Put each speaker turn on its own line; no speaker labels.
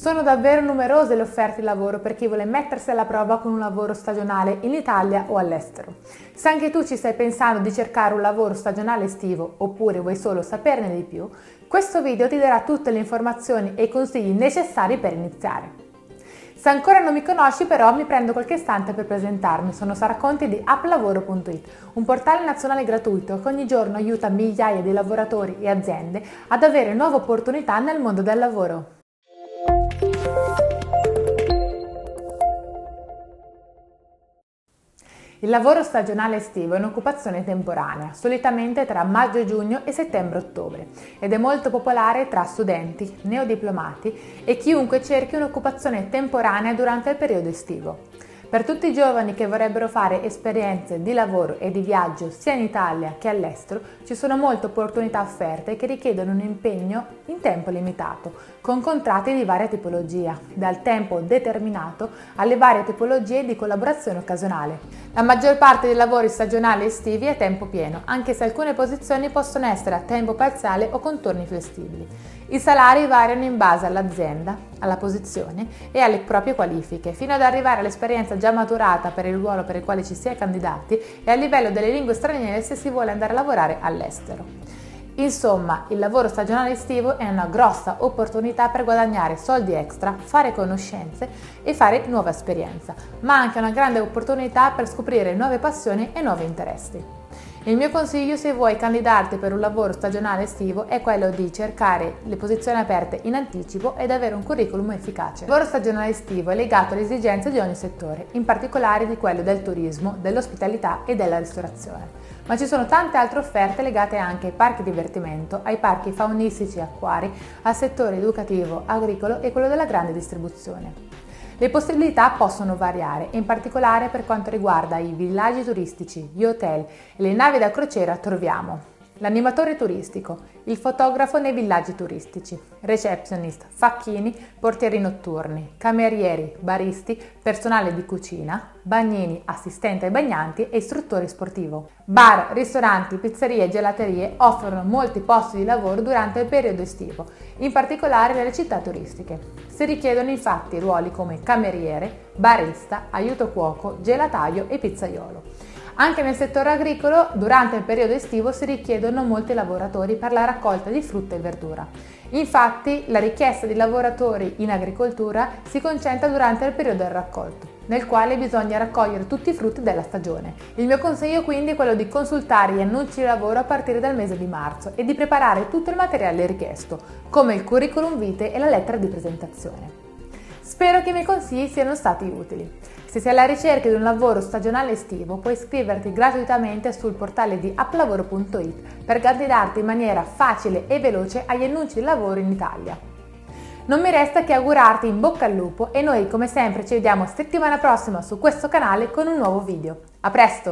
Sono davvero numerose le offerte di lavoro per chi vuole mettersi alla prova con un lavoro stagionale in Italia o all'estero. Se anche tu ci stai pensando di cercare un lavoro stagionale estivo oppure vuoi solo saperne di più, questo video ti darà tutte le informazioni e i consigli necessari per iniziare. Se ancora non mi conosci però mi prendo qualche istante per presentarmi, sono Sara Conti di applavoro.it, un portale nazionale gratuito che ogni giorno aiuta migliaia di lavoratori e aziende ad avere nuove opportunità nel mondo del lavoro. Il lavoro stagionale estivo è un'occupazione temporanea, solitamente tra maggio-giugno e settembre-ottobre, ed è molto popolare tra studenti, neodiplomati e chiunque cerchi un'occupazione temporanea durante il periodo estivo. Per tutti i giovani che vorrebbero fare esperienze di lavoro e di viaggio sia in Italia che all'estero, ci sono molte opportunità offerte che richiedono un impegno in tempo limitato, con contratti di varia tipologia, dal tempo determinato alle varie tipologie di collaborazione occasionale. La maggior parte dei lavori stagionali estivi è a tempo pieno, anche se alcune posizioni possono essere a tempo parziale o con turni flessibili. I salari variano in base all'azienda, alla posizione e alle proprie qualifiche, fino ad arrivare all'esperienza già maturata per il ruolo per il quale ci si è candidati e al livello delle lingue straniere se si vuole andare a lavorare all'estero. Insomma, il lavoro stagionale estivo è una grossa opportunità per guadagnare soldi extra, fare conoscenze e fare nuova esperienza, ma anche una grande opportunità per scoprire nuove passioni e nuovi interessi. Il mio consiglio se vuoi candidarti per un lavoro stagionale estivo è quello di cercare le posizioni aperte in anticipo ed avere un curriculum efficace. Il lavoro stagionale estivo è legato alle esigenze di ogni settore, in particolare di quello del turismo, dell'ospitalità e della ristorazione. Ma ci sono tante altre offerte legate anche ai parchi divertimento, ai parchi faunistici e acquari, al settore educativo, agricolo e quello della grande distribuzione. Le possibilità possono variare, in particolare per quanto riguarda i villaggi turistici, gli hotel e le navi da crociera troviamo l'animatore turistico, il fotografo nei villaggi turistici, receptionist, facchini, portieri notturni, camerieri, baristi, personale di cucina, bagnini, assistente ai bagnanti e istruttore sportivo. Bar, ristoranti, pizzerie e gelaterie offrono molti posti di lavoro durante il periodo estivo, in particolare nelle città turistiche. Si richiedono infatti ruoli come cameriere, barista, aiuto cuoco, gelataio e pizzaiolo. Anche nel settore agricolo, durante il periodo estivo si richiedono molti lavoratori per la raccolta di frutta e verdura. Infatti, la richiesta di lavoratori in agricoltura si concentra durante il periodo del raccolto, nel quale bisogna raccogliere tutti i frutti della stagione. Il mio consiglio quindi è quello di consultare gli annunci di lavoro a partire dal mese di marzo e di preparare tutto il materiale richiesto, come il curriculum vitae e la lettera di presentazione. Spero che i miei consigli siano stati utili. Se sei alla ricerca di un lavoro stagionale estivo, puoi iscriverti gratuitamente sul portale di applavoro.it per candidarti in maniera facile e veloce agli annunci di lavoro in Italia. Non mi resta che augurarti in bocca al lupo e noi come sempre ci vediamo settimana prossima su questo canale con un nuovo video. A presto!